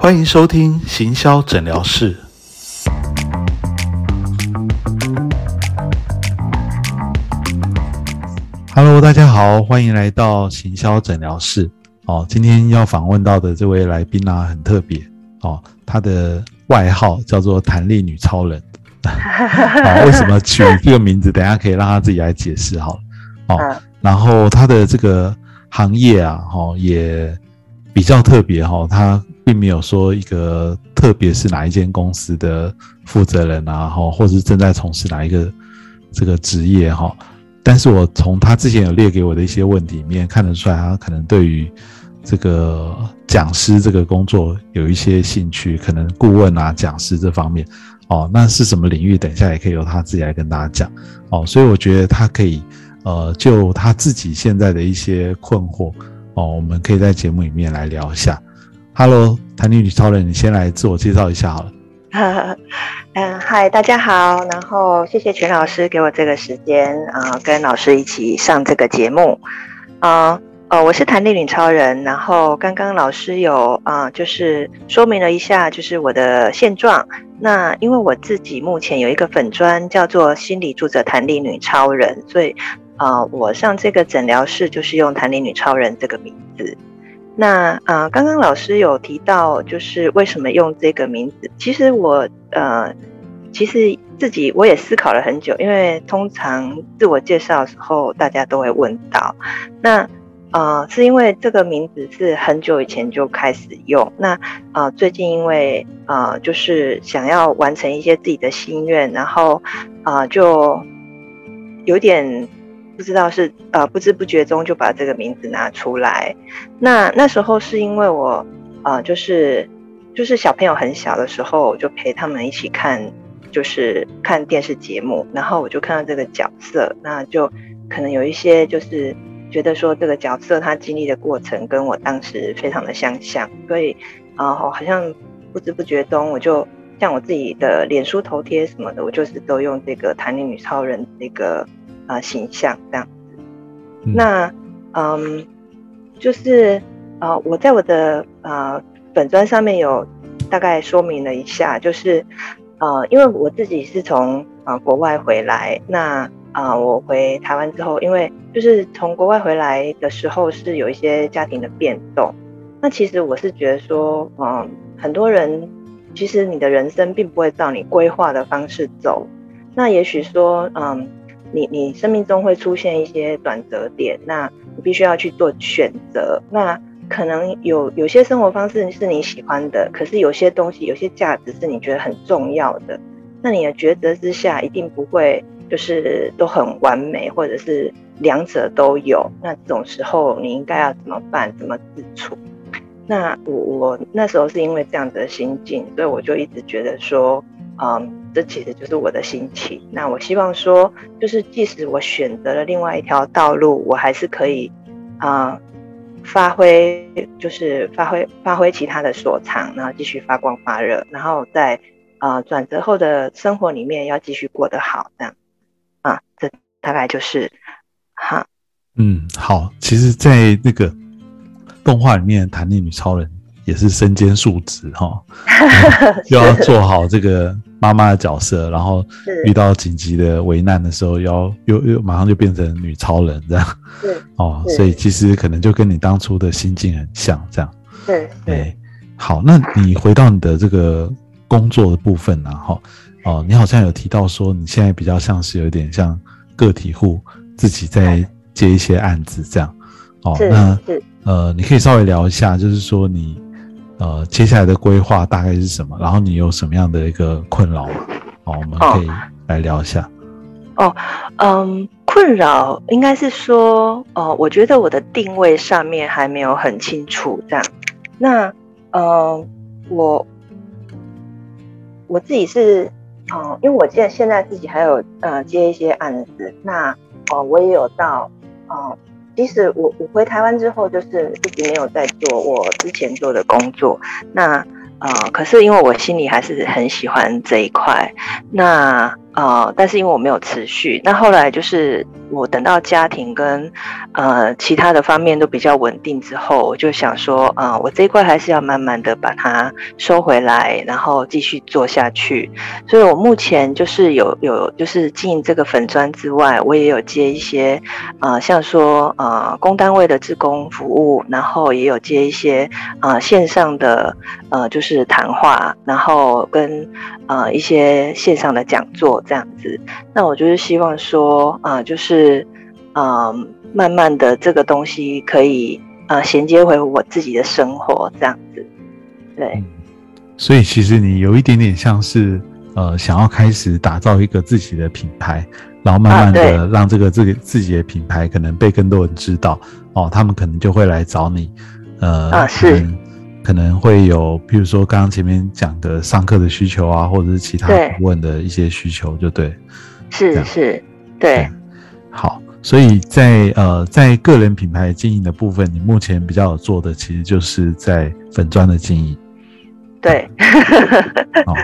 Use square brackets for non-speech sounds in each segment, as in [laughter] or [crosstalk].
欢迎收听行销诊疗室。Hello，大家好，欢迎来到行销诊疗室。哦，今天要访问到的这位来宾啊，很特别哦，他的外号叫做“弹力女超人”。[laughs] 哦，为什么取这个名字？等下可以让他自己来解释好了。哦，然后他的这个行业啊，哈，也比较特别哈，他。并没有说一个特别是哪一间公司的负责人啊，哈，或者是正在从事哪一个这个职业哈。但是我从他之前有列给我的一些问题里面看得出来，他可能对于这个讲师这个工作有一些兴趣，可能顾问啊、讲师这方面哦，那是什么领域？等一下也可以由他自己来跟大家讲哦。所以我觉得他可以呃，就他自己现在的一些困惑哦，我们可以在节目里面来聊一下。Hello，弹力女超人，你先来自我介绍一下好了。[laughs] 嗯，嗨，大家好，然后谢谢全老师给我这个时间啊，跟老师一起上这个节目。啊，哦，我是弹力女超人，然后刚刚老师有啊，就是说明了一下，就是我的现状。那因为我自己目前有一个粉砖叫做心理住着弹力女超人，所以啊，我上这个诊疗室就是用弹力女超人这个名字。那啊，刚刚老师有提到，就是为什么用这个名字？其实我呃，其实自己我也思考了很久，因为通常自我介绍的时候，大家都会问到。那呃，是因为这个名字是很久以前就开始用。那啊，最近因为啊，就是想要完成一些自己的心愿，然后啊，就有点。不知道是呃不知不觉中就把这个名字拿出来，那那时候是因为我呃就是就是小朋友很小的时候，我就陪他们一起看就是看电视节目，然后我就看到这个角色，那就可能有一些就是觉得说这个角色他经历的过程跟我当时非常的相像，所以啊好像不知不觉中我就像我自己的脸书头贴什么的，我就是都用这个弹力女超人这个。啊，形象这样子，那嗯，就是啊，我在我的啊本专上面有大概说明了一下，就是呃，因为我自己是从啊国外回来，那啊我回台湾之后，因为就是从国外回来的时候是有一些家庭的变动，那其实我是觉得说，嗯，很多人其实你的人生并不会照你规划的方式走，那也许说，嗯。你你生命中会出现一些转折点，那你必须要去做选择。那可能有有些生活方式是你喜欢的，可是有些东西、有些价值是你觉得很重要的。那你的抉择之下，一定不会就是都很完美，或者是两者都有。那这种时候，你应该要怎么办？怎么自处？那我我那时候是因为这样的心境，所以我就一直觉得说，嗯。这其实就是我的心情。那我希望说，就是即使我选择了另外一条道路，我还是可以啊发挥，就是发挥发挥其他的所长，然后继续发光发热，然后在啊转折后的生活里面要继续过得好，这样啊，这大概就是哈。嗯，好。其实，在那个动画里面，弹力女超人也是身兼数职哈，[laughs] 又要做好这个。妈妈的角色，然后遇到紧急的危难的时候，要又又马上就变成女超人这样，哦，所以其实可能就跟你当初的心境很像这样，对对。好，那你回到你的这个工作的部分呢？哈，哦，你好像有提到说你现在比较像是有点像个体户，自己在接一些案子这样，哦，那呃，你可以稍微聊一下，就是说你。呃，接下来的规划大概是什么？然后你有什么样的一个困扰吗？好，我们可以来聊一下。哦，嗯，困扰应该是说，哦，我觉得我的定位上面还没有很清楚，这样。那，呃，我我自己是，哦，因为我现现在自己还有呃接一些案子，那哦，我也有到，哦。其实我我回台湾之后，就是一直没有在做我之前做的工作。那呃，可是因为我心里还是很喜欢这一块。那呃，但是因为我没有持续，那后来就是我等到家庭跟呃其他的方面都比较稳定之后，我就想说，啊，我这一块还是要慢慢的把它收回来，然后继续做下去。所以我目前就是有有就是经营这个粉砖之外，我也有接一些呃像说呃公单位的职工服务，然后也有接一些呃线上的呃就是谈话，然后跟呃一些线上的讲座。这样子，那我就是希望说，啊，就是，嗯，慢慢的这个东西可以，呃，衔接回我自己的生活，这样子，对。所以其实你有一点点像是，呃，想要开始打造一个自己的品牌，然后慢慢的让这个自己自己的品牌可能被更多人知道，哦，他们可能就会来找你，呃，啊，是。可能会有，比如说刚刚前面讲的上课的需求啊，或者是其他问的一些需求，就对，是是，对，好，所以在呃，在个人品牌经营的部分，你目前比较有做的，其实就是在粉砖的经营，对，[laughs] 哦，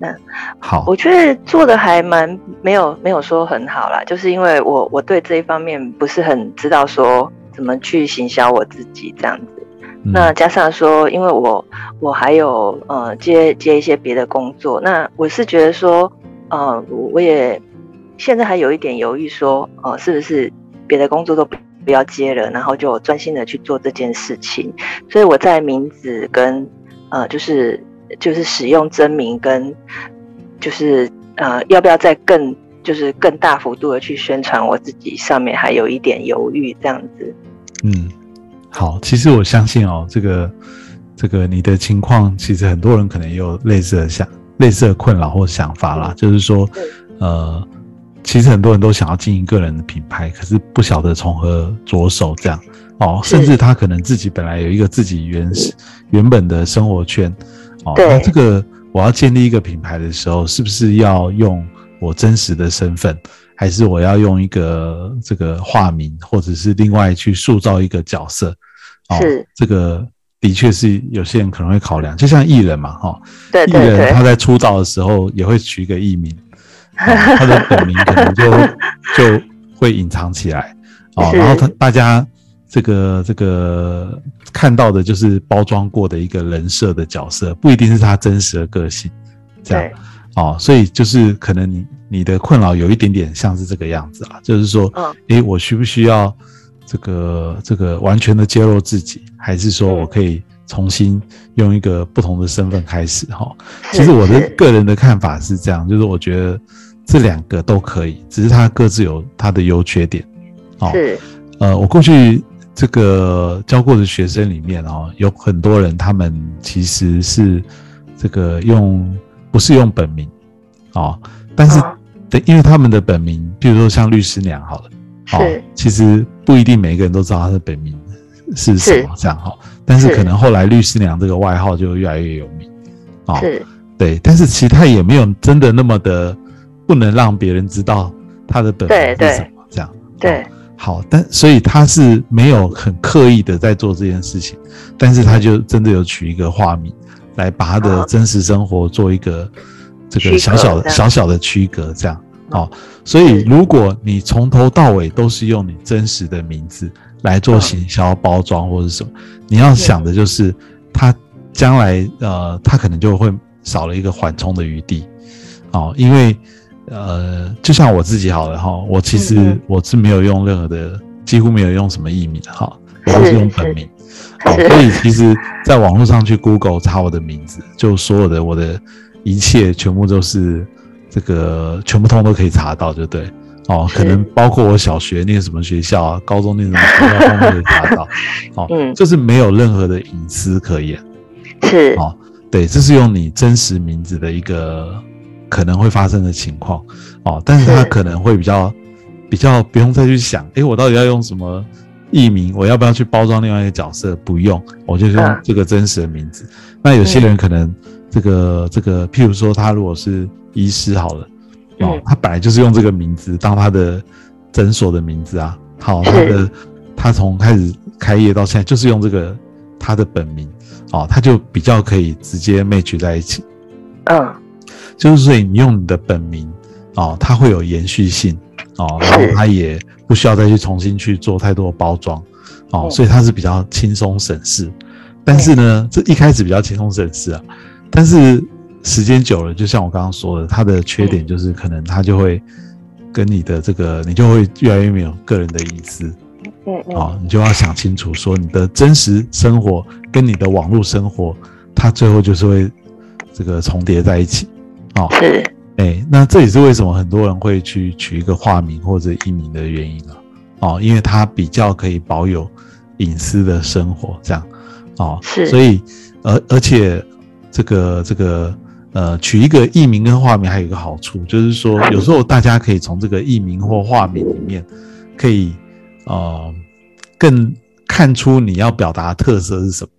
那好，我觉得做的还蛮没有没有说很好啦，就是因为我我对这一方面不是很知道说怎么去行销我自己这样子。那加上说，因为我我还有呃接接一些别的工作，那我是觉得说，呃，我也现在还有一点犹豫，说，呃，是不是别的工作都不不要接了，然后就专心的去做这件事情。所以我在名字跟呃，就是就是使用真名跟就是呃，要不要再更就是更大幅度的去宣传我自己，上面还有一点犹豫，这样子。嗯。好，其实我相信哦，这个这个你的情况，其实很多人可能也有类似的想类似的困扰或想法啦。就是说，呃，其实很多人都想要经营个人的品牌，可是不晓得从何着手这样哦。甚至他可能自己本来有一个自己原始原本的生活圈哦。那这个我要建立一个品牌的时候，是不是要用我真实的身份？还是我要用一个这个化名，或者是另外去塑造一个角色，哦这个的确是有些人可能会考量，就像艺人嘛，哈，对艺人他在出道的时候也会取一个艺名，[laughs] 他的本名可能就 [laughs] 就会隐藏起来，哦，然后他大家这个这个看到的就是包装过的一个人设的角色，不一定是他真实的个性，这样。哦，所以就是可能你你的困扰有一点点像是这个样子啊，就是说，嗯，诶，我需不需要这个这个完全的揭露自己，还是说我可以重新用一个不同的身份开始？哈，其实我的个人的看法是这样，就是我觉得这两个都可以，只是它各自有它的优缺点。哦，是，呃，我过去这个教过的学生里面哦，有很多人他们其实是这个用。不是用本名，哦，但是，对，因为他们的本名，比如说像律师娘，好了，哦，其实不一定每个人都知道他的本名是什么，这样哈，但是可能后来律师娘这个外号就越来越有名，哦，是，对，但是其实他也没有真的那么的不能让别人知道他的本名是什么，这样，对，好，但所以他是没有很刻意的在做这件事情，但是他就真的有取一个化名。来把他的真实生活做一个这个小小的小小的区隔，这样。哦。所以如果你从头到尾都是用你真实的名字来做行销包装或者什么，你要想的就是他将来呃，他可能就会少了一个缓冲的余地。哦。因为呃，就像我自己好了哈，我其实我是没有用任何的，几乎没有用什么艺名哈，我都是用本名。所以其实，在网络上去 Google 查我的名字，就所有的我的一切全部都是这个，全部通都可以查到，就对。哦，可能包括我小学念什么学校啊，高中念什么学校，都可以查到。哦，[laughs] 嗯，就是没有任何的隐私可言。是。哦，对，这是用你真实名字的一个可能会发生的情况。哦，但是他可能会比较比较不用再去想，哎，我到底要用什么？艺名，我要不要去包装另外一个角色？不用，我就用这个真实的名字。那有些人可能这个这个，譬如说他如果是医师好了，哦，他本来就是用这个名字当他的诊所的名字啊。好，他的他从开始开业到现在就是用这个他的本名，哦，他就比较可以直接 match 在一起。嗯，就是所以你用你的本名哦，它会有延续性哦，然后是它也不需要再去重新去做太多的包装哦，嗯所以它是比较轻松省事。但是呢，这一开始比较轻松省事啊，但是时间久了，就像我刚刚说的，它的缺点就是可能它就会跟你的这个，你就会越来越没有个人的隐私嗯嗯，哦，你就要想清楚，说你的真实生活跟你的网络生活，它最后就是会这个重叠在一起哦。是，哎，那这也是为什么很多人会去取一个化名或者艺名的原因啊。哦，因为它比较可以保有隐私的生活，这样哦，是所以而而且这个这个呃，取一个艺名跟化名还有一个好处，就是说有时候大家可以从这个艺名或化名里面，可以呃更看出你要表达的特色是什么。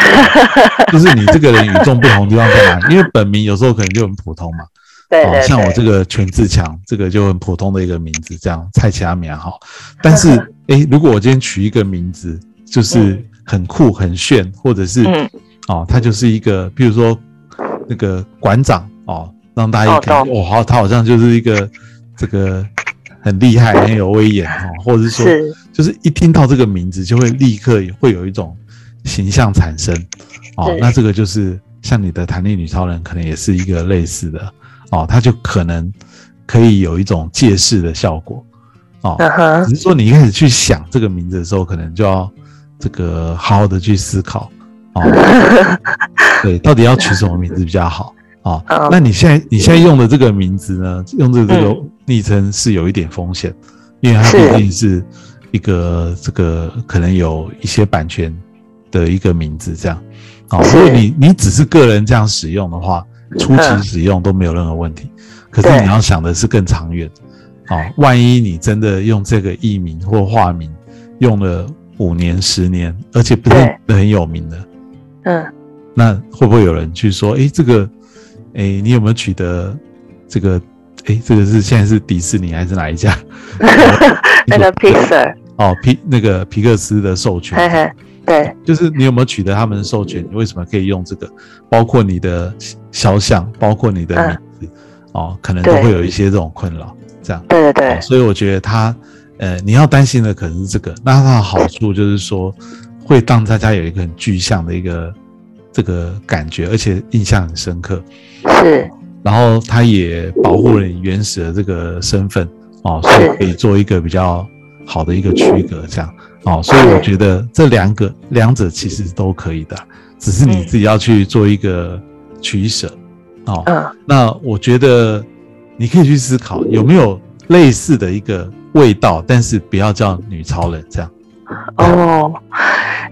[laughs] 就是你这个人与众不同的地方在哪里？因为本名有时候可能就很普通嘛，哦，对对，像我这个全自强，这个就很普通的一个名字，这样蔡奇阿米亚好。但是，[laughs] 诶，如果我今天取一个名字，就是很酷、很炫，或者是、嗯。哦，他就是一个，比如说那个馆长哦，让大家一哦看，懂。哦，好，他好像就是一个这个很厉害、很有威严哦，或者是说，是。就是一听到这个名字，就会立刻会有一种形象产生。哦。那这个就是像你的弹力女超人，可能也是一个类似的哦，它就可能可以有一种借势的效果哦。只是说你一开始去想这个名字的时候，可能就要这个好好的去思考哦，[laughs] 对，到底要取什么名字比较好啊、嗯那你现在你现在用的这个名字呢，用的这个嗯昵称是有一点风险，因为它毕竟是一个这个可能有一些版权的一个名字，这样哦。是如果你你只是个人这样使用的话，初期嗯。使用都没有任何问题。可是你要想的是更长远，哦，万一你真的用这个艺名或化名用了五年、十年，而且不是很有名的，嗯。那会不会有人去说，诶，这个，诶，你有没有取得这个？诶，这个是现在是迪士尼还是哪一家？[laughs] 那个 Pixar，哦，皮那个皮克斯的授权，嘿嘿，对就是你有没有取得他们的授权？你为什么可以用这个？包括你的肖像，包括你的名字，哦，可能都会有一些这种困扰。这样，对对对哦，所以我觉得它，呃，你要担心的可能是这个。那它的好处就是说，会让大家有一个很具象的一个这个感觉，而且印象很深刻。是然后它也保护了你原始的这个身份哦，所以可以做一个比较好的一个区隔，这样哦。所以我觉得这两个两者其实都可以的，只是你嗯自己要去做一个取舍哦。嗯那我觉得你可以去思考有没有类似的一个味道，但是不要叫女超人这样。哦，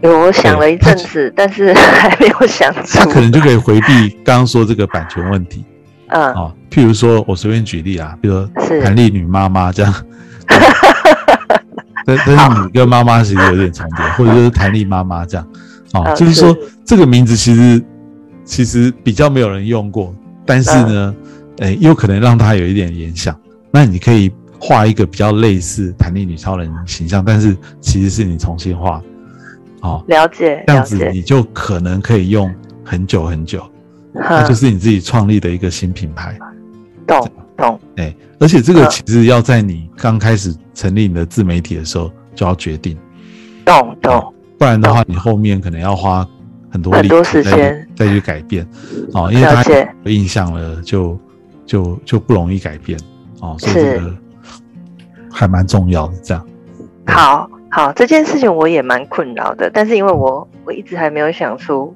有我想了一阵子，但是 [laughs] 还没有想出他，可能就可以回避刚刚说这个版权问题嗯啊、譬如说我随便举例啊，比如说是弹力女妈妈这样，[laughs] 但但是你跟妈妈其实有点重叠，[laughs] 或者就是弹力妈妈这样，哦，嗯就是说这个名字其实其实比较没有人用过，但是呢，嗯。诶、有可能让它有一点联想。那你可以画一个比较类似弹力女超人形象，但是其实是你重新画，哦，了解这样，子你就可能可以用很久很久，那嗯就是你自己创立的一个新品牌。懂懂，哎，而且这个嗯。其实要在你刚开始成立你的自媒体的时候就要决定，懂懂，不然的话，你后面可能要花很多很多时间。再去改变，哦，因为它了解。有印象了，就就就不容易改变，哦，所以是。这个还蛮重要的。这样，好好，这件事情我也蛮困扰的，但是因为我我一直还没有想出，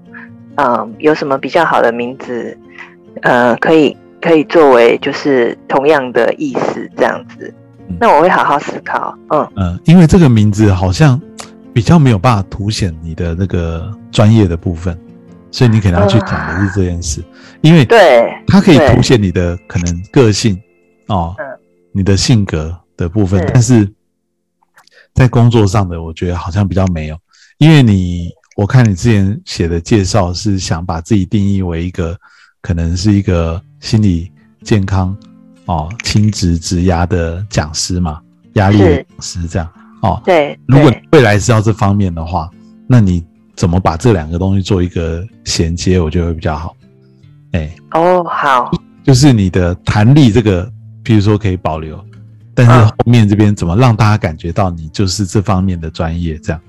嗯，有什么比较好的名字，呃，可以可以作为就是同样的意思这样子。嗯。那我会好好思考，嗯，嗯，因为这个名字好像比较没有办法凸显你的那个专业的部分，所以你可能要去讲的是这件事，因为对，它可以凸显你的可能个性哦，嗯。你的性格的部分，但是在工作上的，我觉得好像比较没有，因为你我看你之前写的介绍是想把自己定义为一个可能是一个心理健康哦亲职职涯的讲师嘛，压力的是讲师这样哦。对，如果未来是要这方面的话，那你怎么把这两个东西做一个衔接，我觉得会比较好。哎，哦，好，就是你的弹力这个譬如说可以保留，但是后面这边怎么让大家感觉到你就是这方面的专业？这样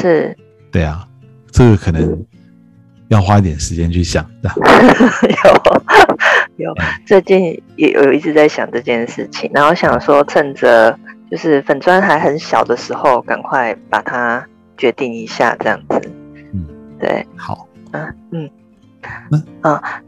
是，对啊，这个可能要花一点时间去想。[laughs] 有有，最近也有一直在想这件事情，然后想说趁着就是粉砖还很小的时候，赶快把它决定一下，这样子。嗯，对，好，嗯嗯，那啊。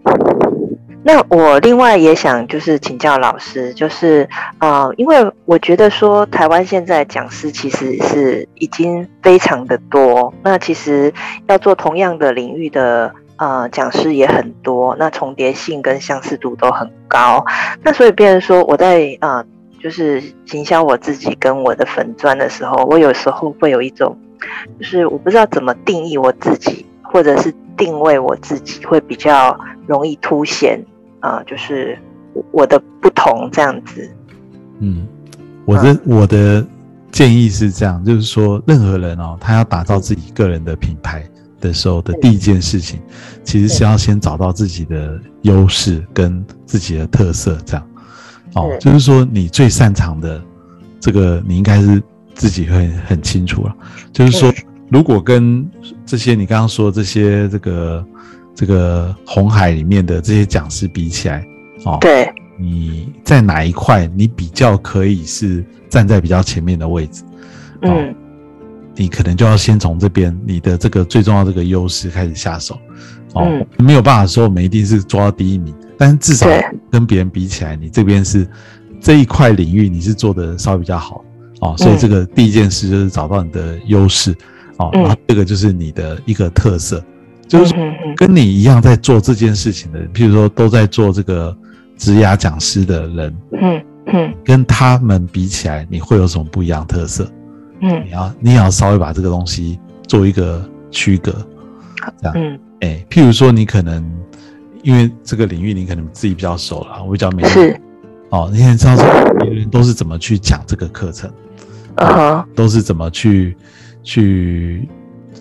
那我另外也想就是请教老师，就是呃，因为我觉得说台湾现在讲师其实是已经非常的多，那其实要做同样的领域的呃讲师也很多，那重叠性跟相似度都很高，那所以变成说我在啊就是行销我自己跟我的粉砖的时候，我有时候会有一种就是我不知道怎么定义我自己，或者是定位我自己会比较容易凸显。啊，就是我的不同这样子。嗯，我的我的建议是这样，就是说，任何人哦，他要打造自己个人的品牌的时候的第一件事情，其实是要先找到自己的优势跟自己的特色，这样。哦，就是说，你最擅长的这个，你应该是自己会很清楚了。就是说，如果跟这些你刚刚说这些这个。这个红海里面的这些讲师比起来，哦，对，你在哪一块你比较可以是站在比较前面的位置？嗯，你可能就要先从这边你的这个最重要这个优势开始下手。哦，没有办法说我们一定是抓到第一名，但是至少跟别人比起来，你这边是这一块领域你是做的稍微比较好。哦，所以这个第一件事就是找到你的优势。哦，然后这个就是你的一个特色。就是跟你一样在做这件事情的，譬如说都在做这个职涯讲师的人，嗯嗯，跟他们比起来，你会有什么不一样特色？嗯，你要你也要稍微把这个东西做一个区隔，这样，嗯，哎，譬如说你可能因为这个领域你可能自己比较熟了，我比较没是，哦，你也知道说别人都是怎么去讲这个课程，啊，都是怎么去去。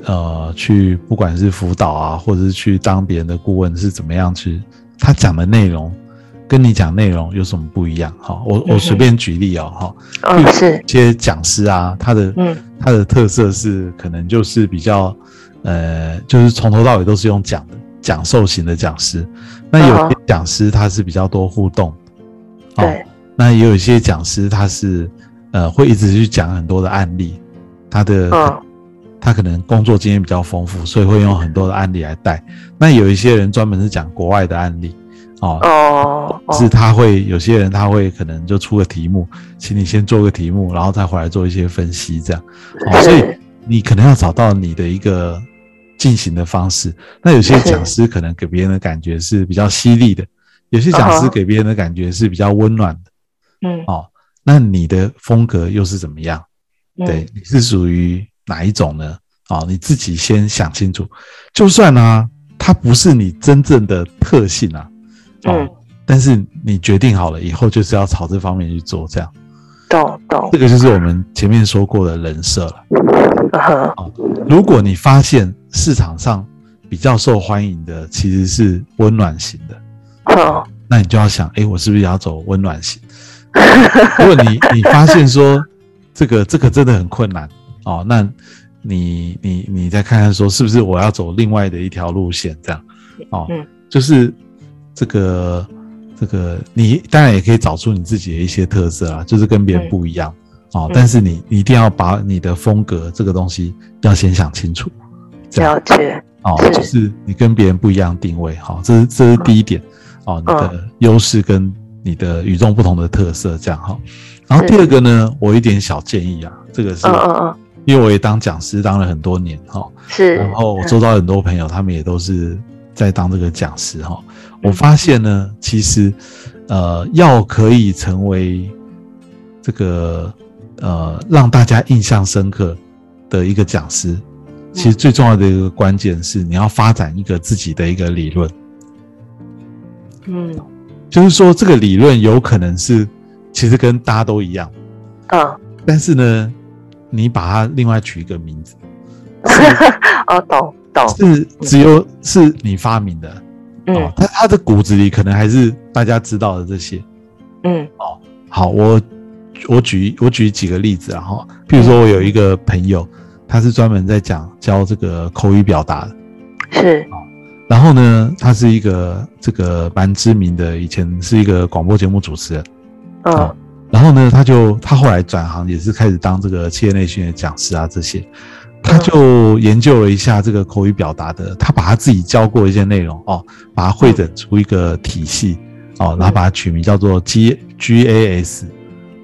呃，去不管是辅导啊，或者是去当别人的顾问，是怎么样去？他讲的内容跟你讲内容有什么不一样？哈，我我随便举例哦，哈，嗯，是一些讲师啊，他的嗯，他的特色是可能就是比较呃，就是从头到尾都是用讲的讲授型的讲师。那有些讲师他是比较多互动，对。那也有一些讲师他是呃，会一直去讲很多的案例，他的。他可能工作经验比较丰富，所以会用很多的案例来带。那有一些人专门是讲国外的案例，哦，是他会有些人他会可能就出个题目，请你先做个题目，然后再回来做一些分析，这样。哦，所以你可能要找到你的一个进行的方式。那有些讲师可能给别人的感觉是比较犀利的，[laughs] 有些讲师给别人的感觉是比较温暖的。嗯，哦，那你的风格又是怎么样？对，你是属于。哪一种呢？哦，你自己先想清楚。就算呢，它不是你真正的特性啊，嗯，但是你决定好了以后，就是要朝这方面去做，这样。懂懂。这个就是我们前面说过的人设了。啊，如果你发现市场上比较受欢迎的其实是温暖型的，好，那你就要想，哎，我是不是要走温暖型？如果你你发现说这个 [laughs] 这个真的很困难。哦，那你你你再看看说是不是我要走另外的一条路线这样？哦，就是这个这个你当然也可以找出你自己的一些特色啊，就是跟别人不一样哦。但是你你一定要把你的风格这个东西要先想清楚。了解哦，就是你跟别人不一样定位哈，这是这是第一点哦，你的优势跟你的与众不同的特色这样哈。然后第二个呢，我一点小建议啊，这个是嗯嗯嗯。因为我也当讲师当了很多年哈，是，然后我周遭很多朋友，他们也都是在当这个讲师哈。我发现呢，其实，呃，要可以成为这个呃让大家印象深刻的一个讲师，其实最重要的一个关键是你要发展一个自己的一个理论。嗯，就是说这个理论有可能是其实跟大家都一样，嗯，但是呢。你把它另外取一个名字，[laughs] 哦，懂懂，是只有是你发明的，哦，他他的骨子里可能还是大家知道的这些，嗯，哦，好，我我举我举几个例子啊哈，譬如说我有一个朋友，他是专门在讲教这个口语表达的，是，然后呢，他是一个这个蛮知名的，以前是一个广播节目主持人，嗯。然后呢，他就他后来转行也是开始当这个企业内训的讲师啊这些，他就研究了一下这个口语表达的，他把他自己教过一些内容哦，把它汇整出一个体系哦，然后把它取名叫做 G G A S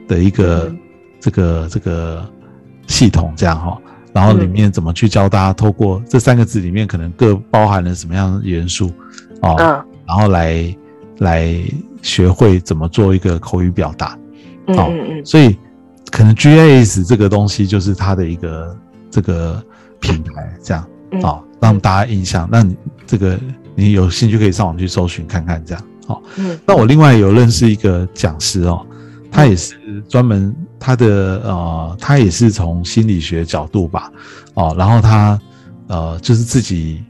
的一个嗯。这个这个系统这样哈，然后里面怎么去教大家透过这三个字里面可能各包含了什么样的元素哦，嗯。然后来来学会怎么做一个口语表达。嗯哦嗯嗯所以可能 GAS 这个东西就是它的一个这个品牌，这样啊哦，让大家印象。那你这个你有兴趣可以上网去搜寻看看，这样好。嗯，那我另外有认识一个讲师哦，他也是专门他的呃，他也是从心理学角度吧，哦，然后他呃就是自己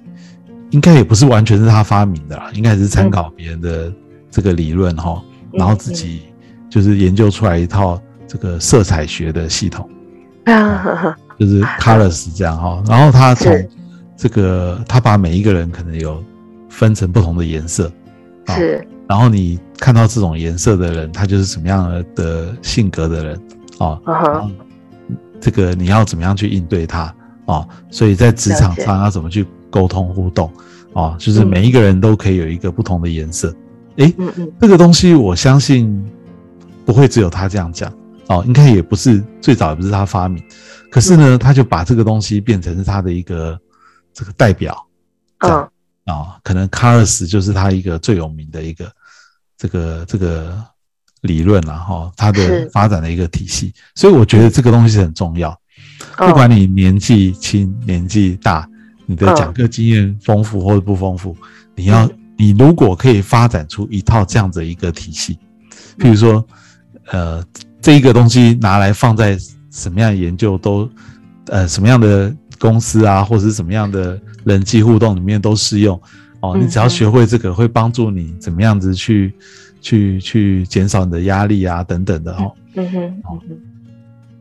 应该也不是完全是他发明的啦，应该也是参考别人的这个理论哈、嗯。然后自己就是研究出来一套这个色彩学的系统，啊，就是 colors 这样哈、然后他从这个他把每一个人可能有分成不同的颜色，哦是，然后你看到这种颜色的人，他就是什么样的性格的人哦，嗯然后哼，这个你要怎么样去应对他哦，所以在职场上要怎么去沟通互动哦，就是嗯。每一个人都可以有一个不同的颜色。诶，嗯嗯。这个东西我相信不会只有他这样讲哦，应该也不是最早也不是他发明，可是嗯。呢，他就把这个东西变成是他的一个这个代表这样嗯，啊、可能卡尔斯就是他一个最有名的一个这个这个理论了哈，他的发展的一个体系，所以我觉得这个东西很重要，嗯。不管你年纪轻年纪大，你的嗯。讲课经验丰富或者不丰富，你要你如果可以发展出一套这样的一个体系，譬如说，呃，这一个东西拿来放在什么样的研究都，呃，什么样的公司啊，或者是什么样的人际互动里面都适用。哦，嗯你只要学会这个，会帮助你怎么样子去去去减少你的压力啊，等等的哦。嗯哼嗯哼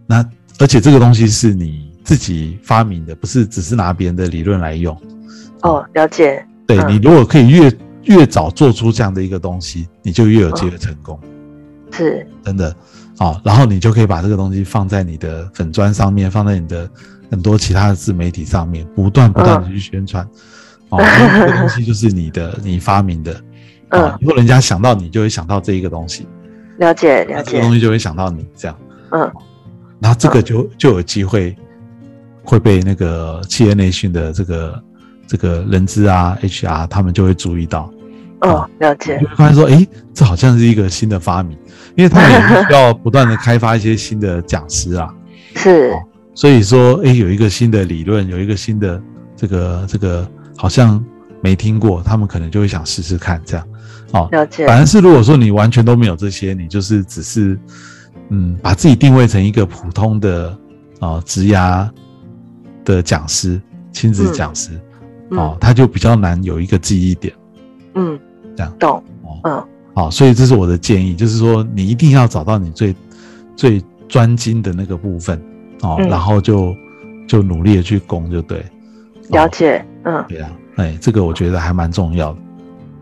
那而且这个东西是你自己发明的，不是只是拿别人的理论来用。哦，了解，对嗯你如果可以越越早做出这样的一个东西，你就越有机会成功。是，真的，哦，然后你就可以把这个东西放在你的粉砖上面，放在你的很多其他的自媒体上面，不断不断的去宣传，哦，因为这个东西就是你的，你发明的，哦嗯，以后人家想到你就会想到这一个东西，了解了解。那这个，东西就会想到你这样，嗯。然后这个就就有机会会被那个企业内训的这个这个人资啊 HR 他们就会注意到，哦，了解。就，会发现说，诶，这好像是一个新的发明，因为他们也需要不断的开发一些新的讲师啊，[laughs] 是，所以说，诶，有一个新的理论，有一个新的这个这个好像没听过，他们可能就会想试试看这样，哦，了解，反而是如果说你完全都没有这些，你就是只是嗯把自己定位成一个普通的啊职涯的讲师、亲子讲师、哦嗯，他就比较难有一个记忆点。嗯，这样。懂，哦。嗯好，所以这是我的建议，就是说你一定要找到你最最专精的那个部分哦，嗯然后就就努力的去攻，就对。哦了解，嗯。对啊，哎，这个我觉得还蛮重要的。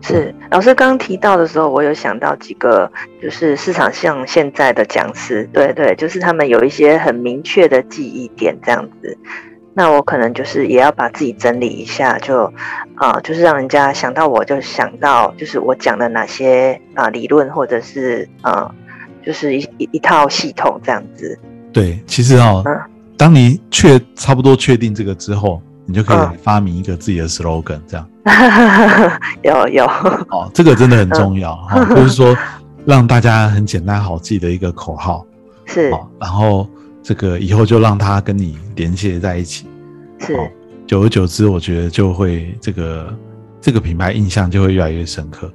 是老师刚刚提到的时候，我有想到几个，就是市场像现在的讲师，对对，就是他们有一些很明确的记忆点这样子。那我可能就是也要把自己整理一下，就啊、就是让人家想到我就想到，就是我讲的哪些啊、理论，或者是啊、就是一一一套系统这样子。对，其实哦，嗯。当你确差不多确定这个之后，你就可嗯。以发明一个自己的 slogan，这样。[laughs] 有有，哦，这个真的很重要哈、就是说让大家很简单好记的一个口号。是。哦，然后这个以后就让它跟你连接在一起。是哦久而久之，我觉得就会这个这个品牌印象就会越来越深刻。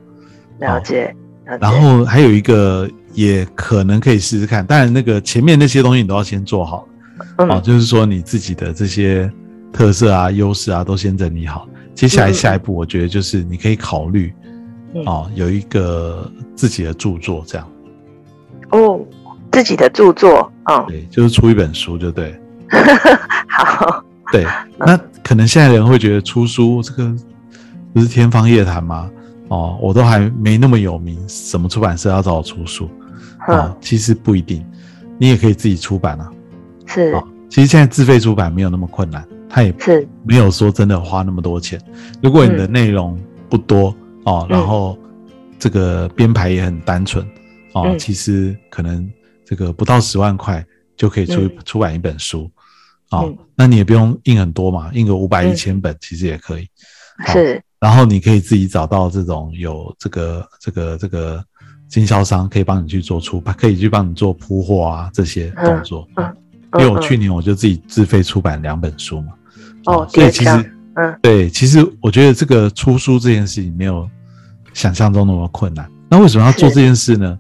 了解了解。然后还有一个也可能可以试试看，当然那个前面那些东西你都要先做好哦，嗯就是说你自己的这些特色啊、优势啊都先整理好。接下来嗯下一步，我觉得就是你可以考虑嗯哦，有一个自己的著作这样。哦，自己的著作，嗯，对，就是出一本书就对。[laughs] 好，对，那可能现在人会觉得出书这个不是天方夜谭吗？哦，我都还没那么有名，什么出版社要找我出书？啊，其实不一定，你也可以自己出版啊。是，其实现在自费出版没有那么困难，它也是没有说真的花那么多钱。如果你的内容不多哦，然后这个编排也很单纯哦，其实可能这个不到十万块就可以出出版一本书。哦，那你也不用印很多嘛，印个五百一千本其实也可以。是，然后你可以自己找到这种有这个这个这个经销商可以帮你去做出版，可以去帮你做铺货啊这些动作。嗯，因为我去年我就自己自费出版两本书嘛。哦，所以其实，嗯，对，其实我觉得这个出书这件事情没有想象中那么困难。那为什么要做这件事呢？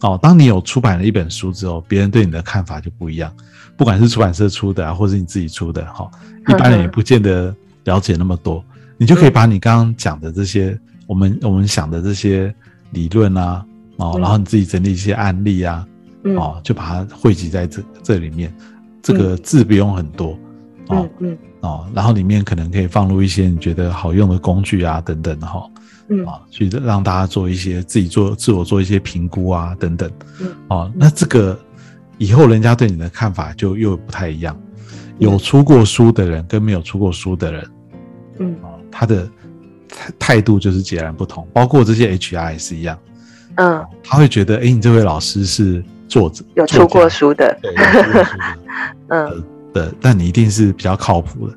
哦，当你有出版了一本书之后，别人对你的看法就不一样。不管是出版社出的啊，或是你自己出的，哈，一般人也不见得了解那么多。你就可以把你刚刚讲的这些，我们我们想的这些理论啊，哦，然后你自己整理一些案例啊，哦，就把它汇集在这这里面。这个字不用很多，哦，嗯，哦，然后里面可能可以放入一些你觉得好用的工具啊，等等，哈，嗯，啊，去让大家做一些自己做自我做一些评估啊，等等，嗯，哦，那这个。以后人家对你的看法就又不太一样，有出过书的人跟没有出过书的人，嗯。啊，他的态态度就是截然不同。包括这些 HR 也是一样，嗯，他会觉得，哎，你这位老师是作者，有出过书的，对，有出过书的，[laughs] 嗯，的，但你一定是比较靠谱的，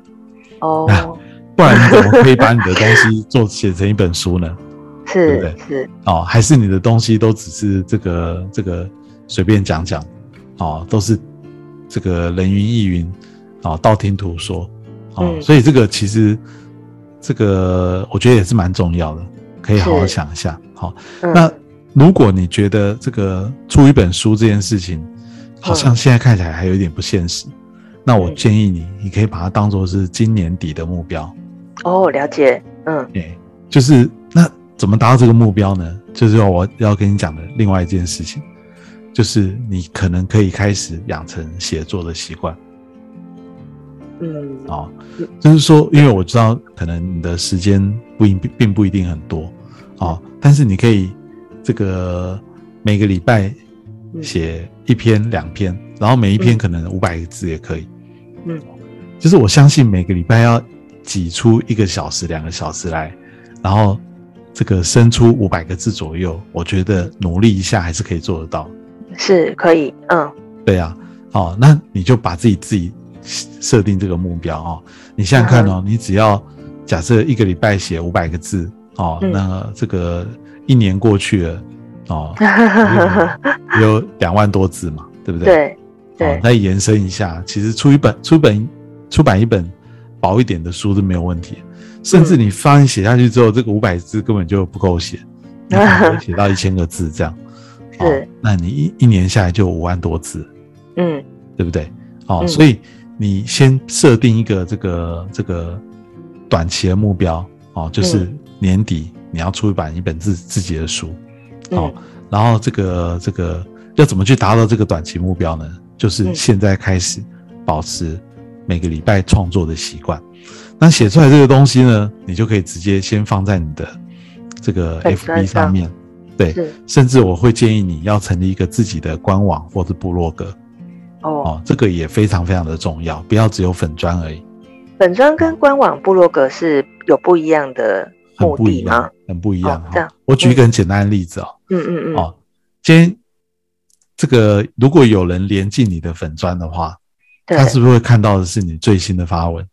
哦，不然你怎么可以把你的东西做写成一本书呢？[laughs] 是，对不对？是，哦，还是你的东西都只是这个这个随便讲讲。哦，都是这个人云亦云，哦，道听途说，哦，所以这个其实这个我觉得也是蛮重要的，可以好好想一下。好，那如果你觉得这个出一本书这件事情，好像现在看起来还有一点不现实，那我建议你，你可以把它当做是今年底的目标。哦，了解，嗯，对，就是那怎么达到这个目标呢？就是要我要跟你讲的另外一件事情。就是你可能可以开始养成写作的习惯，嗯，哦，就是说，因为我知道可能你的时间不一并不一定很多，哦，但是你可以这个每个礼拜写一篇两篇，然后每一篇可能五百个字也可以，嗯，就是我相信每个礼拜要挤出一个小时两个小时来，然后这个生出五百个字左右，我觉得努力一下还是可以做得到。是可以，嗯，对呀，哦，那你就把自己自己设定这个目标哦。你想想看哦，你只要假设一个礼拜写五百个字哦，那这个一年过去了哦，[laughs] 有两万多字嘛，对不对？对，哦，再延伸一下，其实出一本出本出版一本薄一点的书是没有问题。甚至你翻写下去之后，这个五百字根本就不够写，你可以 [laughs] 写到一千个字这样。是，那你一一年下来就五万多字，嗯，对不对？哦，所以你先设定一个这个这个短期的目标，哦，就是年底你要出版一本自自己的书，哦，然后这个这个要怎么去达到这个短期目标呢？就是现在开始保持每个礼拜创作的习惯。那写出来这个东西呢，你就可以直接先放在你的这个 FB 上面。对，甚至我会建议你要成立一个自己的官网或者部落格，哦，这个也非常非常的重要，不要只有粉砖而已。粉砖跟官网部落格是有不一样的目的吗？很不一样。这样，我举一个很简单的例子哦。嗯嗯嗯。哦，今天这个如果有人连进你的粉砖的话，他是不是会看到的是你最新的发文？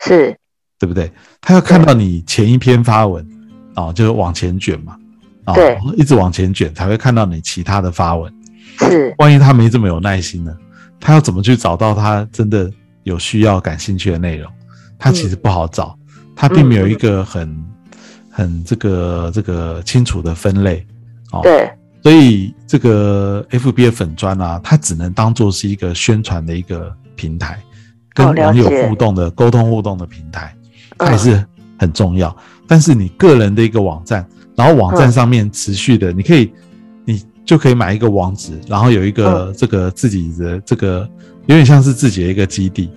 是，对不对？他要看到你前一篇发文，哦，就是往前卷嘛。对，一直往前卷才会看到你其他的发文。是，万一他没这么有耐心呢？他要怎么去找到他真的有需要、感兴趣的内容？他其实不好找，他并没有一个很、很这个、这个清楚的分类。哦，对，所以这个 FB 的粉砖啊，它只能当做是一个宣传的一个平台，跟网友互动的沟通互动的平台，它也是很重要。但是你个人的一个网站。然后网站上面持续的，你可以，你就可以买一个网址，然后有一个这个自己的这个有点像是自己的一个基地，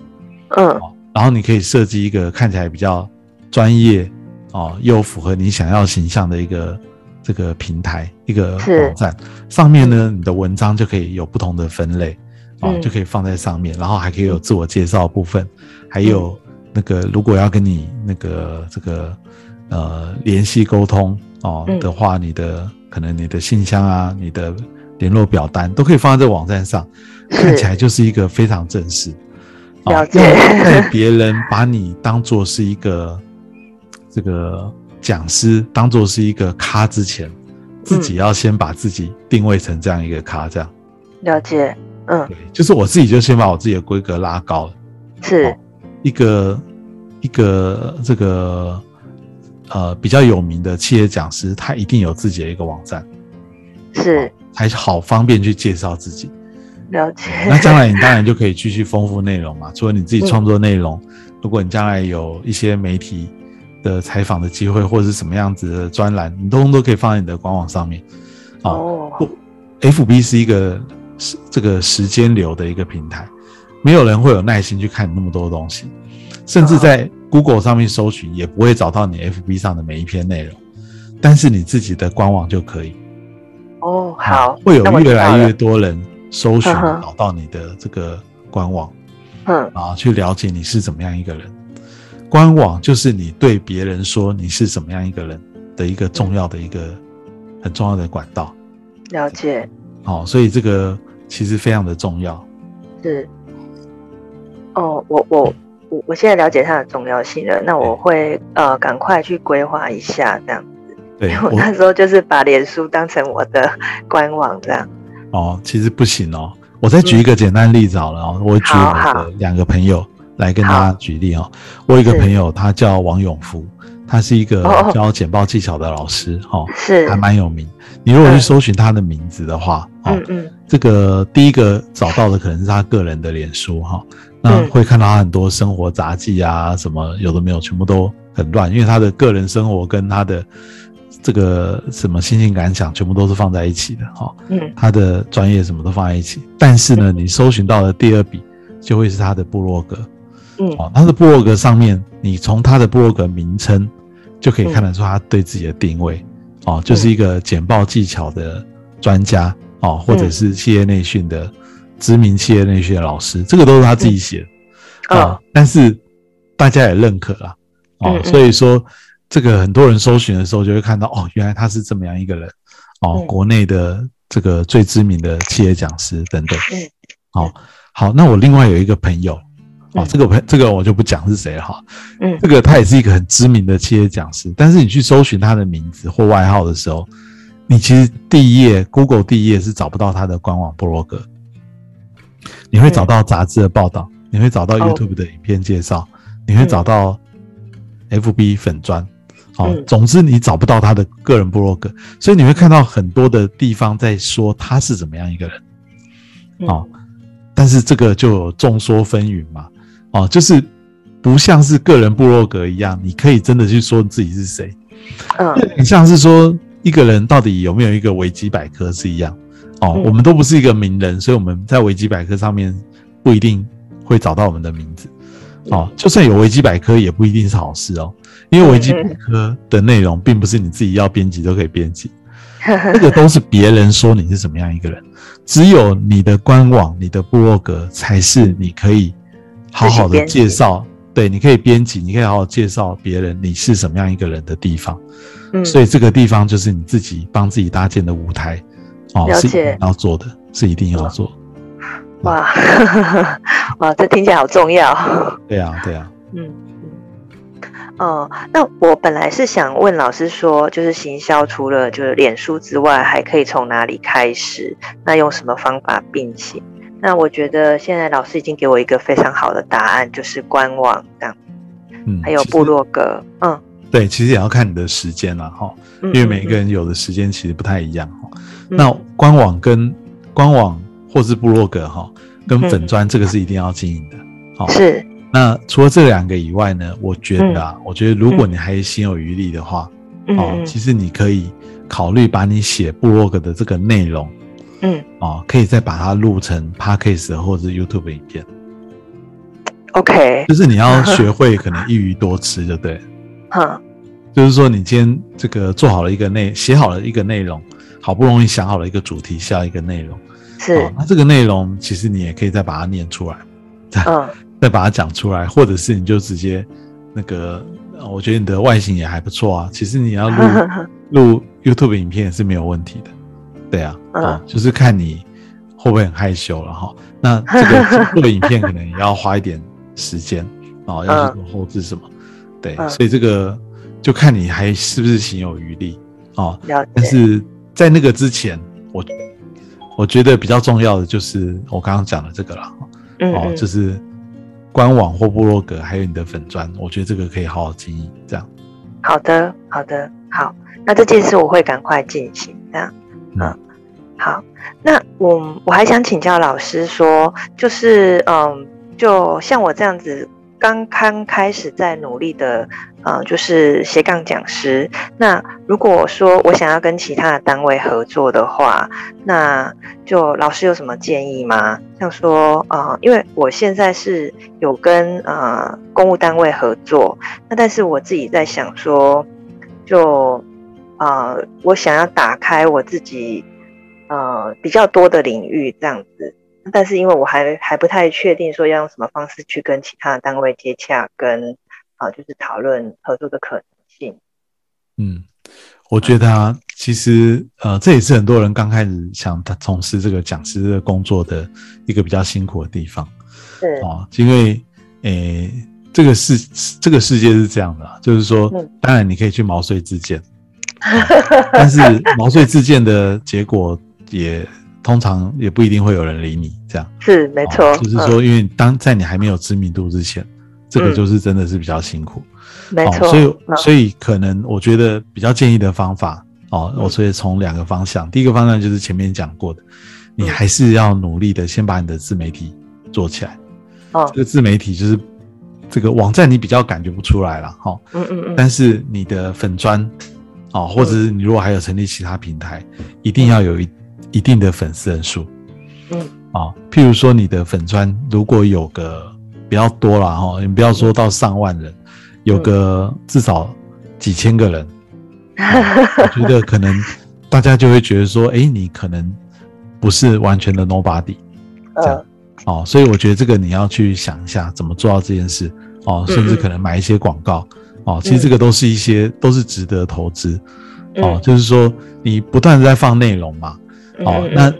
嗯。然后你可以设计一个看起来比较专业哦，又符合你想要形象的一个这个平台一个网站，上面呢你的文章就可以有不同的分类哦，嗯。就可以放在上面，然后还可以有自我介绍部分，还有那个如果要跟你那个这个呃联系沟通哦嗯。的话，你的可能你的信箱啊，你的联络表单都可以放在这个网站上，看起来就是一个非常正式。哦了解。要在 [laughs] 别人把你当做是一个这个讲师，当做是一个咖之前，自己要先把自己定位成这样一个咖，这样。了解，嗯对，就是我自己就先把我自己的规格拉高了。是一个一个这个呃比较有名的企业讲师，他一定有自己的一个网站，是才好方便去介绍自己。了解，那将来你当然就可以继续丰富内容嘛，除了你自己创作内容，如果你将来有一些媒体的采访的机会，或者是什么样子的专栏，你通通都可以放在你的官网上面。哦哦，，FB 是一个时这个时间流的一个平台，没有人会有耐心去看那么多东西，甚至在 Google 上面搜寻也不会找到你 FB 上的每一篇内容，但是你自己的官网就可以。哦，好，会有越来越多人搜寻找到你的这个官网嗯啊，去了解你是怎么样一个人。官网就是你对别人说你是怎么样一个人的一个重要的一个很重要的管道。了解，好、所以这个其实非常的重要。是，哦，我我我我现在了解它的重要性了，那我会呃赶快去规划一下这样子。对我我那时候就是把脸书当成我的 [laughs] 官网这样。哦，其实不行哦。我再举一个简单例子好了哦，我举我的两个朋友来跟大家举例哦。我有一个朋友，他叫王永福，他是一个哦教简报技巧的老师哦，是还，蛮有名。你如果去嗯搜寻他的名字的话，哦嗯，嗯。这个第一个找到的可能是他个人的脸书哈、那嗯。会看到他很多生活杂记啊，什么有的没有，全部都很乱，因为他的个人生活跟他的这个什么心情感想，全部都是放在一起的哈、嗯。他的专业什么都放在一起，但是呢，你搜寻到的第二笔就会是他的部落格嗯。哦，他的部落格上面，你从他的部落格名称就可以看得出他对自己的定位哦，就是一个简报技巧的专家哦，或者是企业内训的知名企业内训的老师，这个都是他自己写的啊、哦但是大家也认可啦哦所以说这个很多人搜寻的时候就会看到哦，原来他是这么样一个人哦，嗯。国内的这个最知名的企业讲师等等。嗯。好、好，那我另外有一个朋友，哦嗯，这个朋 [laughs] 这个我就不讲是谁了哈。嗯。这个他也是一个很知名的企业讲师，但是你去搜寻他的名字或外号的时候，你其实第一页 Google 第一页是找不到他的官网部落格，你会找到杂志的报道，你会找到 YouTube 的影片介绍，你会找到 FB 粉砖。哦，嗯。总之你找不到他的个人部落格，所以你会看到很多的地方在说他是怎么样一个人。嗯。哦，但是这个就有众说纷纭嘛，哦，就是不像是个人部落格一样，你可以真的去说自己是谁，嗯很像是说一个人到底有没有一个维基百科是一样。哦，嗯我们都不是一个名人，所以我们在维基百科上面不一定会找到我们的名字。哦，就算有维基百科，也不一定是好事哦，因为维基百科的内容并不是你自己要编辑都可以编辑。[laughs] 这个都是别人说你是什么样一个人，只有你的官网、你的部落格才是你可以好好的介绍。对，你可以编辑，你可以好好介绍别人你是什么样一个人的地方。嗯，所以这个地方就是你自己帮自己搭建的舞台，哦，了是一定解要做的，是一定要做。哇 [laughs] 哇，这听起来好重要。对啊，对啊。嗯嗯，哦，那我本来是想问老师说，就是行销除了就是脸书之外，还可以从哪里开始？那用什么方法并行？那我觉得现在老师已经给我一个非常好的答案，就是官网这样，嗯，还有部落格。嗯，对，其实也要看你的时间了，哈，因因为每个人有的时间其实不太一样哈。嗯那官网跟官网或是部落格哈，跟嗯粉砖这个是一定要经营的。好，是那除了这两个以外呢，我觉得啊，我觉得如果你还心有余力的话，哦，其实你可以考虑把你写部落格的这个内容嗯。哦，可以再把它录成 podcast 或者是 YouTube 影片，，OK，就是你要学会可能一鱼多吃，就对。了。哼，就是说，你今天这个做好了一个内，写好了一个内容，好不容易想好了一个主题，下一个内容，是。哦，，那这个内容其实你也可以再把它念出来，嗯。[laughs] 再把它讲出来，或者是你就直接那个，呃我觉得你的外形也还不错啊。其实你要录 [laughs] 录 YouTube 影片也是没有问题的，对啊，嗯。哦，就是看你会不会很害羞了哈。那这个做 [laughs] 影片可能也要花一点时间啊，要去做后置什么，对，嗯。所以这个就看你还是不是心有余力哦。了解，但是在那个之前，我我觉得比较重要的就是我刚刚讲的这个了，哦，就是官网或部落格，还有你的粉砖，我觉得这个可以好好经营。这样，好的，好的，好，那这件事我会赶快进行，这样，嗯。嗯，好，那我我还想请教老师说，就是嗯，就像我这样子刚刚开始在努力的，呃，就是斜杠讲师，那如果说我想要跟其他的单位合作的话，那就老师有什么建议吗？像说，呃，因为我现在是有跟呃公务单位合作，那但是我自己在想说，就呃，我想要打开我自己呃比较多的领域这样子，但是因为我还还不太确定说要用什么方式去跟其他的单位接洽，跟呃就是讨论合作的可能性。嗯，我觉得啊，其实呃，这也是很多人刚开始想他从事这个讲师的工作的一个比较辛苦的地方是，哦，因为诶，这个世这个世界是这样的啊，就是说嗯，当然你可以去毛遂自荐，[laughs] 但是毛遂自荐的结果也通常也不一定会有人理你，这样。是没错，哦就是说，因为当在你还没有知名度之前，这个就是真的是比较辛苦。嗯、没错，哦，所以嗯。所以可能我觉得比较建议的方法哦，嗯。我所以从两个方向，第一个方向就是前面讲过的，你嗯还是要努力的先把你的自媒体做起来。哦。这，个自媒体就是这个网站你比较感觉不出来了哈，哦。嗯嗯嗯，但是你的粉砖哦，或者是你如果还有成立其他平台，一定要有一一定的粉丝人数。嗯，啊，譬如说你的粉砖如果有个比较多了哈，你不要说到上万人，有个至少几千个人，[laughs] 我觉得可能大家就会觉得说，哎，你可能不是完全的 nobody 这样。呃，哦，所以我觉得这个你要去想一下怎么做到这件事哦，甚至可能买一些广告哦，其实这个都是一些都是值得投资。哦，嗯。就是说你不断的在放内容嘛，哦嗯，那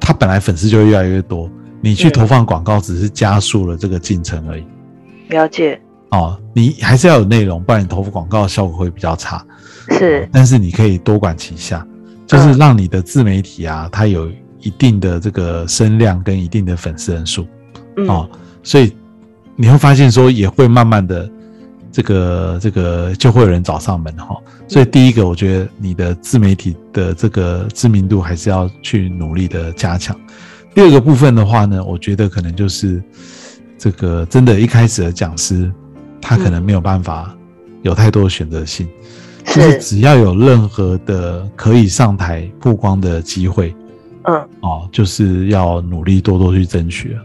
他本来粉丝就会越来越多，你去嗯投放广告只是加速了这个进程而已。了解，哦，你还是要有内容，不然你投放广告效果会比较差。是，但是你可以多管齐下，就是让你的自媒体啊，它有一定的这个声量跟一定的粉丝人数。嗯，哦，所以你会发现说也会慢慢的这个这个就会有人找上门哈、所以第一个，我觉得你的自媒体的这个知名度还是要去努力的加强。第二个部分的话呢，我觉得可能就是这个真的一开始的讲师，他可能没有办法有太多的选择性，就是是，只要有任何的可以上台曝光的机会嗯，哦，就是要努力多多去争取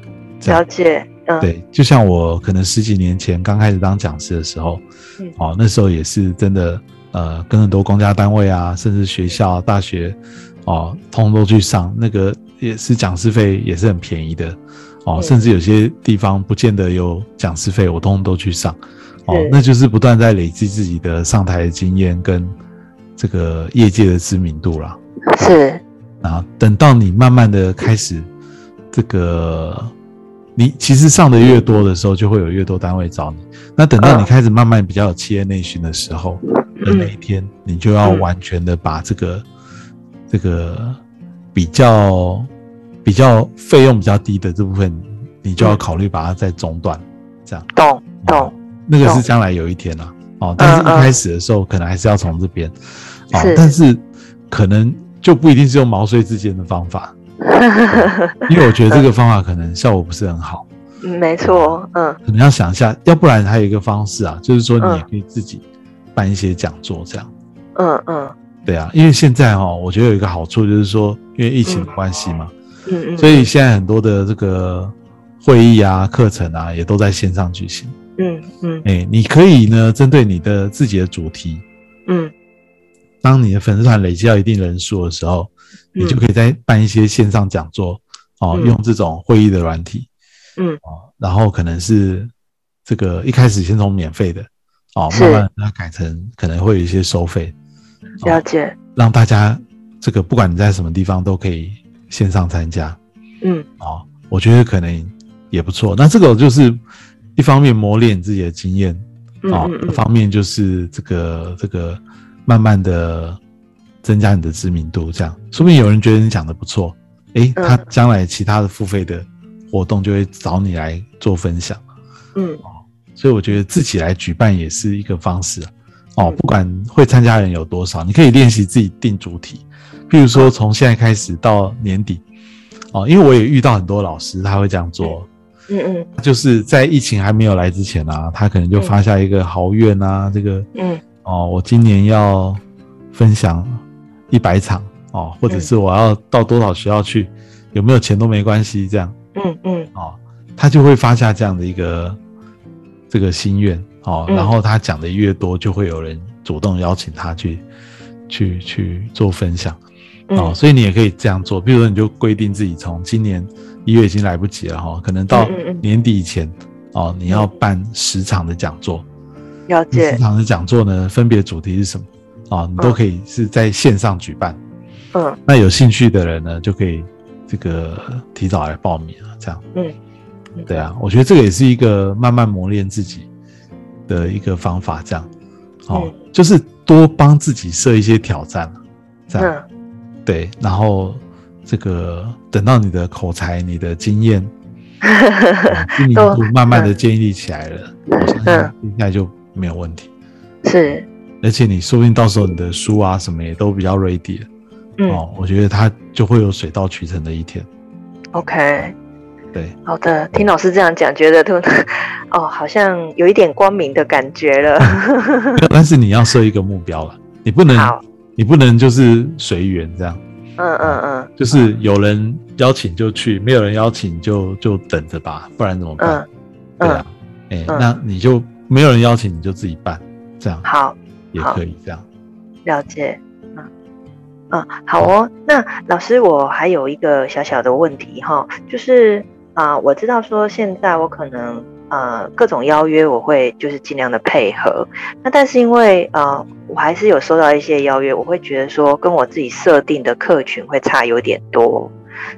了解，嗯，对，就像我可能十几年前刚开始当讲师的时候，嗯。哦，那时候也是真的，呃，跟很多公家单位啊，甚至学校、大学，哦，通通都去上，那个也是讲师费也是很便宜的，哦，嗯甚至有些地方不见得有讲师费，我通通都去上，哦，那就是不断在累积自己的上台的经验跟这个业界的知名度啦。是，啊，等到你慢慢的开始这个，你其实上的越多的时候，就会有越多单位找你。那等到你嗯开始慢慢比较有企业内训的时候的那一天，你就要嗯完全的把这个这个比较比较费用比较低的这部分，你就要嗯考虑把它再中断，这样。懂懂，那个是将来有一天啦、哦，但是一开始的时候，可能还是要从这边，哦是，但是可能就不一定是用毛遂自荐的方法，[laughs] 因为我觉得这个方法可能效果不是很好，嗯没错，嗯。可能要想一下，要不然还有一个方式啊，就是说你嗯也可以自己办一些讲座这样，嗯嗯，对啊，因为现在哈、我觉得有一个好处就是说，因为疫情的关系嘛，嗯嗯，所以现在很多的这个会议啊、课程啊，也都在线上举行。嗯嗯。哎，你可以呢，针对你的自己的主题，嗯。当你的粉丝团累积到一定人数的时候，你就可以再办一些线上讲座哦，嗯。用这种会议的软体嗯。哦，然后可能是这个一开始先从免费的哦，是。慢慢它改成可能会有一些收费，了解，让大家这个不管你在什么地方都可以线上参加嗯。哦，我觉得可能也不错。那这个就是一方面磨练自己的经验嗯一方面就是这个这个慢慢的增加你的知名度，这样说不定有人觉得你讲的不错，诶，嗯。他将来其他的付费的活动就会找你来做分享，嗯。所以我觉得自己来举办也是一个方式啊。哦，嗯。不管会参加人有多少，你可以练习自己定主题，譬如说从现在开始到年底哦，因为我也遇到很多老师他会这样做。嗯。嗯就是在疫情还没有来之前啊，他可能就发下一个豪愿啊，这个嗯。哦，我今年要分享一百场哦，或者是我要到多少学校去，有没有钱都没关系，这样。嗯嗯。哦，他就会发下这样的一个这个心愿哦，嗯。然后他讲的越多，就会有人主动邀请他去去去做分享。哦，嗯所以你也可以这样做，比如说你就规定自己从今年一月已经来不及了哈、可能到年底以前哦，你要办十场的讲座，了解。十，场的讲座呢，分别主题是什么啊、你都可以是在线上举办。嗯那有兴趣的人呢，就可以这个提早来报名啊，这样。嗯对啊，我觉得这个也是一个慢慢磨练自己的一个方法，这样。哦，嗯就是多帮自己设一些挑战，这样。嗯对，然后这个等到你的口才、你的经验、[laughs] 哦知名都度慢慢的建立起来了，我相信嗯应该就没有问题。是而且你说不定到时候你的书啊什么也都比较 ready 了、嗯。哦，我觉得它就会有水到渠成的一天。OK。对，好的，听老师这样讲，觉得突 [laughs] 哦，好像有一点光明的感觉了。[laughs] 但是你要设一个目标了，你不能，你不能就是随缘这样，嗯嗯嗯。就是有人邀请就去，没有人邀请就就等着吧，不然怎么办？嗯。对啊，哎、嗯。那你就没有人邀请你就自己办，这样。好，也可以这样。了解。嗯嗯，好哦。那老师，我还有一个小小的问题哈，就是啊、我知道说现在我可能呃各种邀约我会就是尽量的配合，那但是因为呃我还是有收到一些邀约，我会觉得说跟我自己设定的客群会差有点多。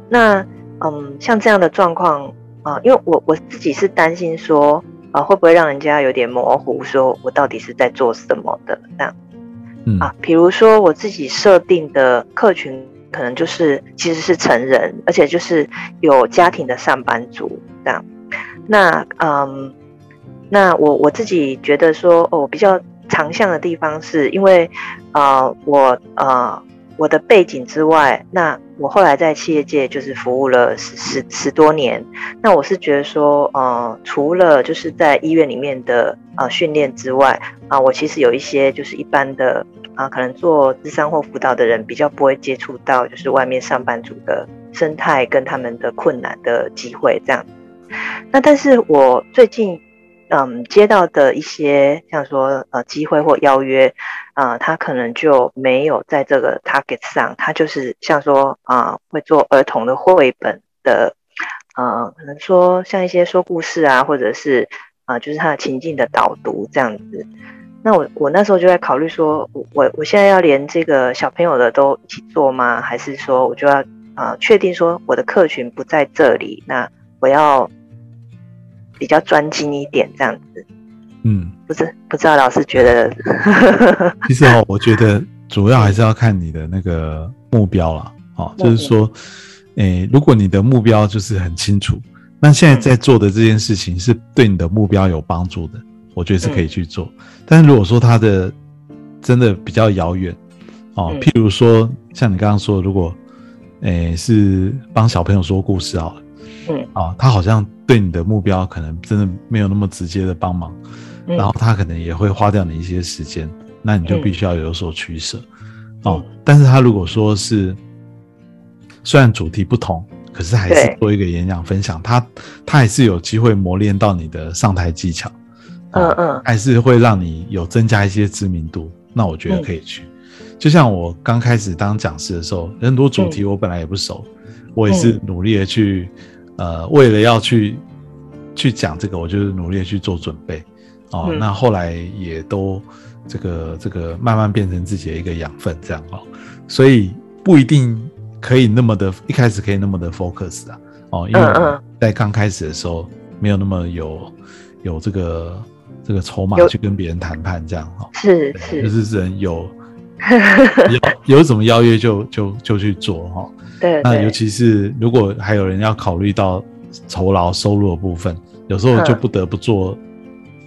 那嗯，像这样的状况啊、因为我我自己是担心说啊、会不会让人家有点模糊，说我到底是在做什么的这样。嗯啊，比如说我自己设定的客群，可能就是其实是成人，而且就是有家庭的上班族这样。那嗯，那我我自己觉得说，哦，我比较长项的地方是因为呃，我呃我的背景之外，那我后来在企业界就是服务了十十十多年。那我是觉得说，呃，除了就是在医院里面的呃训练之外，啊，我其实有一些就是一般的啊，可能做智商或辅导的人比较不会接触到，就是外面上班族的生态跟他们的困难的机会这样。那但是我最近嗯接到的一些像说呃机会或邀约，啊、他可能就没有在这个 target 上，他就是像说啊、会做儿童的绘本的，呃，可能说像一些说故事啊，或者是啊、就是他的情境的导读这样子。那我我那时候就在考虑说，我我我现在要连这个小朋友的都一起做吗？还是说我就要啊、确定说我的客群不在这里，那我要比较专精一点这样子。嗯，不是不知道老师觉得，[laughs] 其实哦，我觉得主要还是要看你的那个目标啦。哦，就是说，诶，如果你的目标就是很清楚，那现在在做的这件事情是对你的目标有帮助的，我觉得是可以去做。但是如果说它的真的比较遥远，哦，嗯譬如说像你刚刚说，如果诶是帮小朋友说故事好了，嗯。啊，他好像对你的目标可能真的没有那么直接的帮忙，嗯。然后他可能也会花掉你一些时间，那你就嗯必须要有所取舍。哦，但是他如果说是虽然主题不同，可是还是对做一个演讲分享，他他还是有机会磨练到你的上台技巧，哦嗯嗯。还是会让你有增加一些知名度。那我觉得可以去。就像我刚开始当讲师的时候，很多主题我本来也不熟，我也是努力的去，呃，为了要去去讲这个，我就是努力去做准备。哦，嗯。那后来也都这个这个慢慢变成自己的一个养分，这样哦，所以不一定可以那么的，一开始可以那么的 focus 啊，哦，因为在刚开始的时候没有那么有有这个这个筹码去跟别人谈判这样哦，是是，就是人有 [laughs] 有有什么邀约就就就去做哈、哦，对那尤，其是如果还有人要考虑到酬劳收入的部分，有时候就嗯不得不做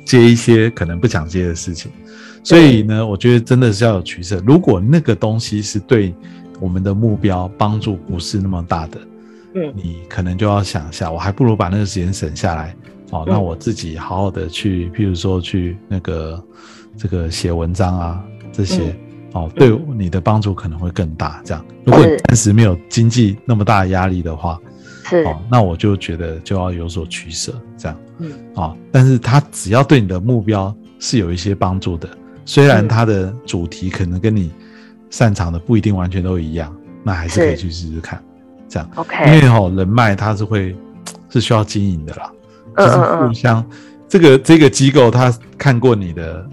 接一些可能不想接的事情。所以呢，我觉得真的是要有取舍。如果那个东西是对我们的目标帮助不是那么大的，嗯。你可能就要想一下，我还不如把那个时间省下来，哦，嗯。那我自己好好的去，譬如说去那个这个写文章啊这些，嗯哦，对你的帮助可能会更大。这样，如果你是。暂时没有经济那么大的压力的话，是，哦，那我就觉得就要有所取舍，这样，嗯。哦，但是它只要对你的目标是有一些帮助的，虽然嗯。它的主题可能跟你擅长的不一定完全都一样，那还是可以去试试看，这样。因，OK，因为哦、人脉它是会是需要经营的啦，就是嗯嗯。嗯互相这个这个机构他看过你的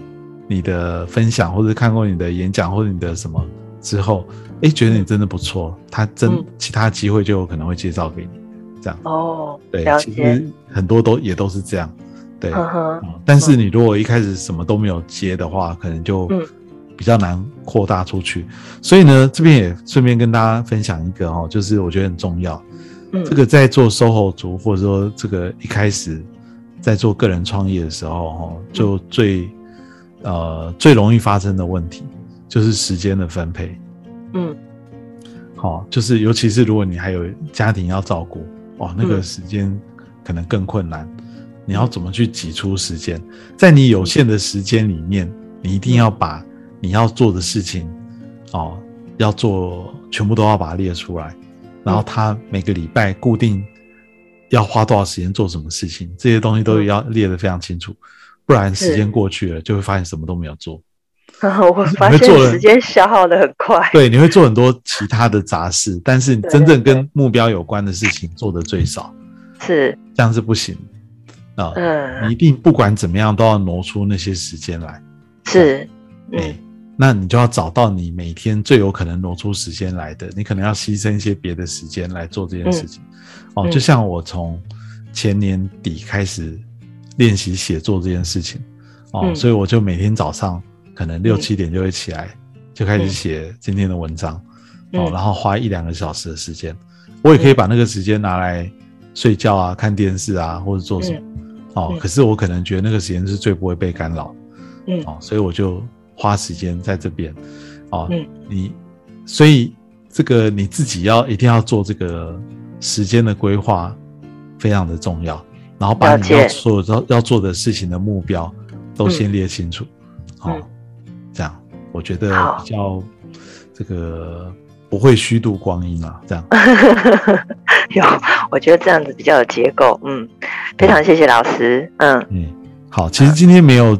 你的分享，或者看过你的演讲，或者你的什么之后，哎，觉得你真的不错，他真、嗯。其他机会就有可能会介绍给你，这样。哦，对，其实，很多都也都是这样，对。但是你如果一开始什么都没有接的话，可能就嗯。比较难扩大出去。所以呢，这边也顺便跟大家分享一个哦，就是我觉得很重要。嗯，这个在做 SOHO 族，或者说这个一开始在做个人创业的时候，哦，就最呃最容易发生的问题就是时间的分配。嗯好、就是尤其是如果你还有家庭要照顾，哦，那个嗯时间可能更困难。你要怎么去挤出时间？在你有限的时间里面，你一定要把你要做的事情，哦，要做全部都要把它列出来，然后他每个礼拜固定要花多少时间做什么事情，这些东西都要列得非常清楚，不然时间过去了，就会发现什么都没有做。[laughs] 我 [laughs] 发现时间消耗的很快，[laughs] 对，你会做很多其他的杂事，但是真正跟目标有关的事情做的最少，是，这样是不行。啊。你嗯，一定不管怎么样都要挪出那些时间来，是，哎、嗯。那你就要找到你每天最有可能挪出时间来的，你可能要牺牲一些别的时间来做这件事情。哦，嗯就像我从前年底开始练习写作这件事情，哦，嗯。所以我就每天早上可能六嗯七点就会起来，就开始嗯写今天的文章，嗯。哦，然后花一两个小时的时间，我也可以把那个时间拿来睡觉啊、看电视啊，或者做什么。哦，嗯。可是我可能觉得那个时间是最不会被干扰，嗯。哦，所以我就花时间在这边，哦，嗯。你，所以这个你自己要一定要做这个时间的规划，非常的重要，然后把你要所有要要做的事情的目标都先列清楚，哦嗯，这样。我觉得比较这个不会虚度光阴啊，这样，[laughs] 有，我觉得这样子比较有结构，嗯，非常谢谢老师，嗯。嗯，好，其实今天没有，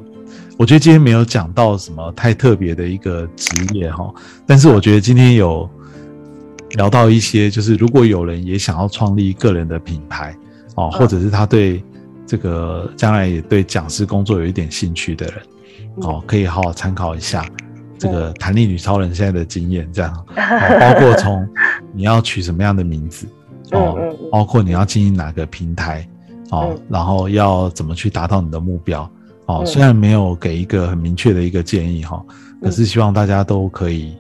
我觉得今天没有讲到什么太特别的一个职业哈，但是我觉得今天有聊到一些，就是如果有人也想要创立个人的品牌哦，嗯。或者是他对这个将来也对讲师工作有一点兴趣的人哦，可以好好参考一下这个弹力女超人现在的经验，这样，[laughs] 哦、包括从你要取什么样的名字哦包括你要经营哪个平台哦嗯，然后要怎么去达到你的目标哦。嗯。虽然没有给一个很明确的一个建议哈，可嗯是希望大家都可以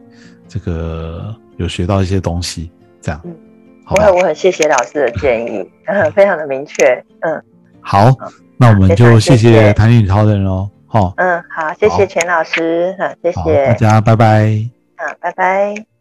这个有学到一些东西，这样。嗯，我很？我很谢谢老师的建议，嗯，[laughs] 非常的明确，嗯好，那我们就谢常谢谭女超人喽，哈，嗯，好，谢好谢钱老师，嗯，谢好，谢大，家拜拜。嗯，拜拜。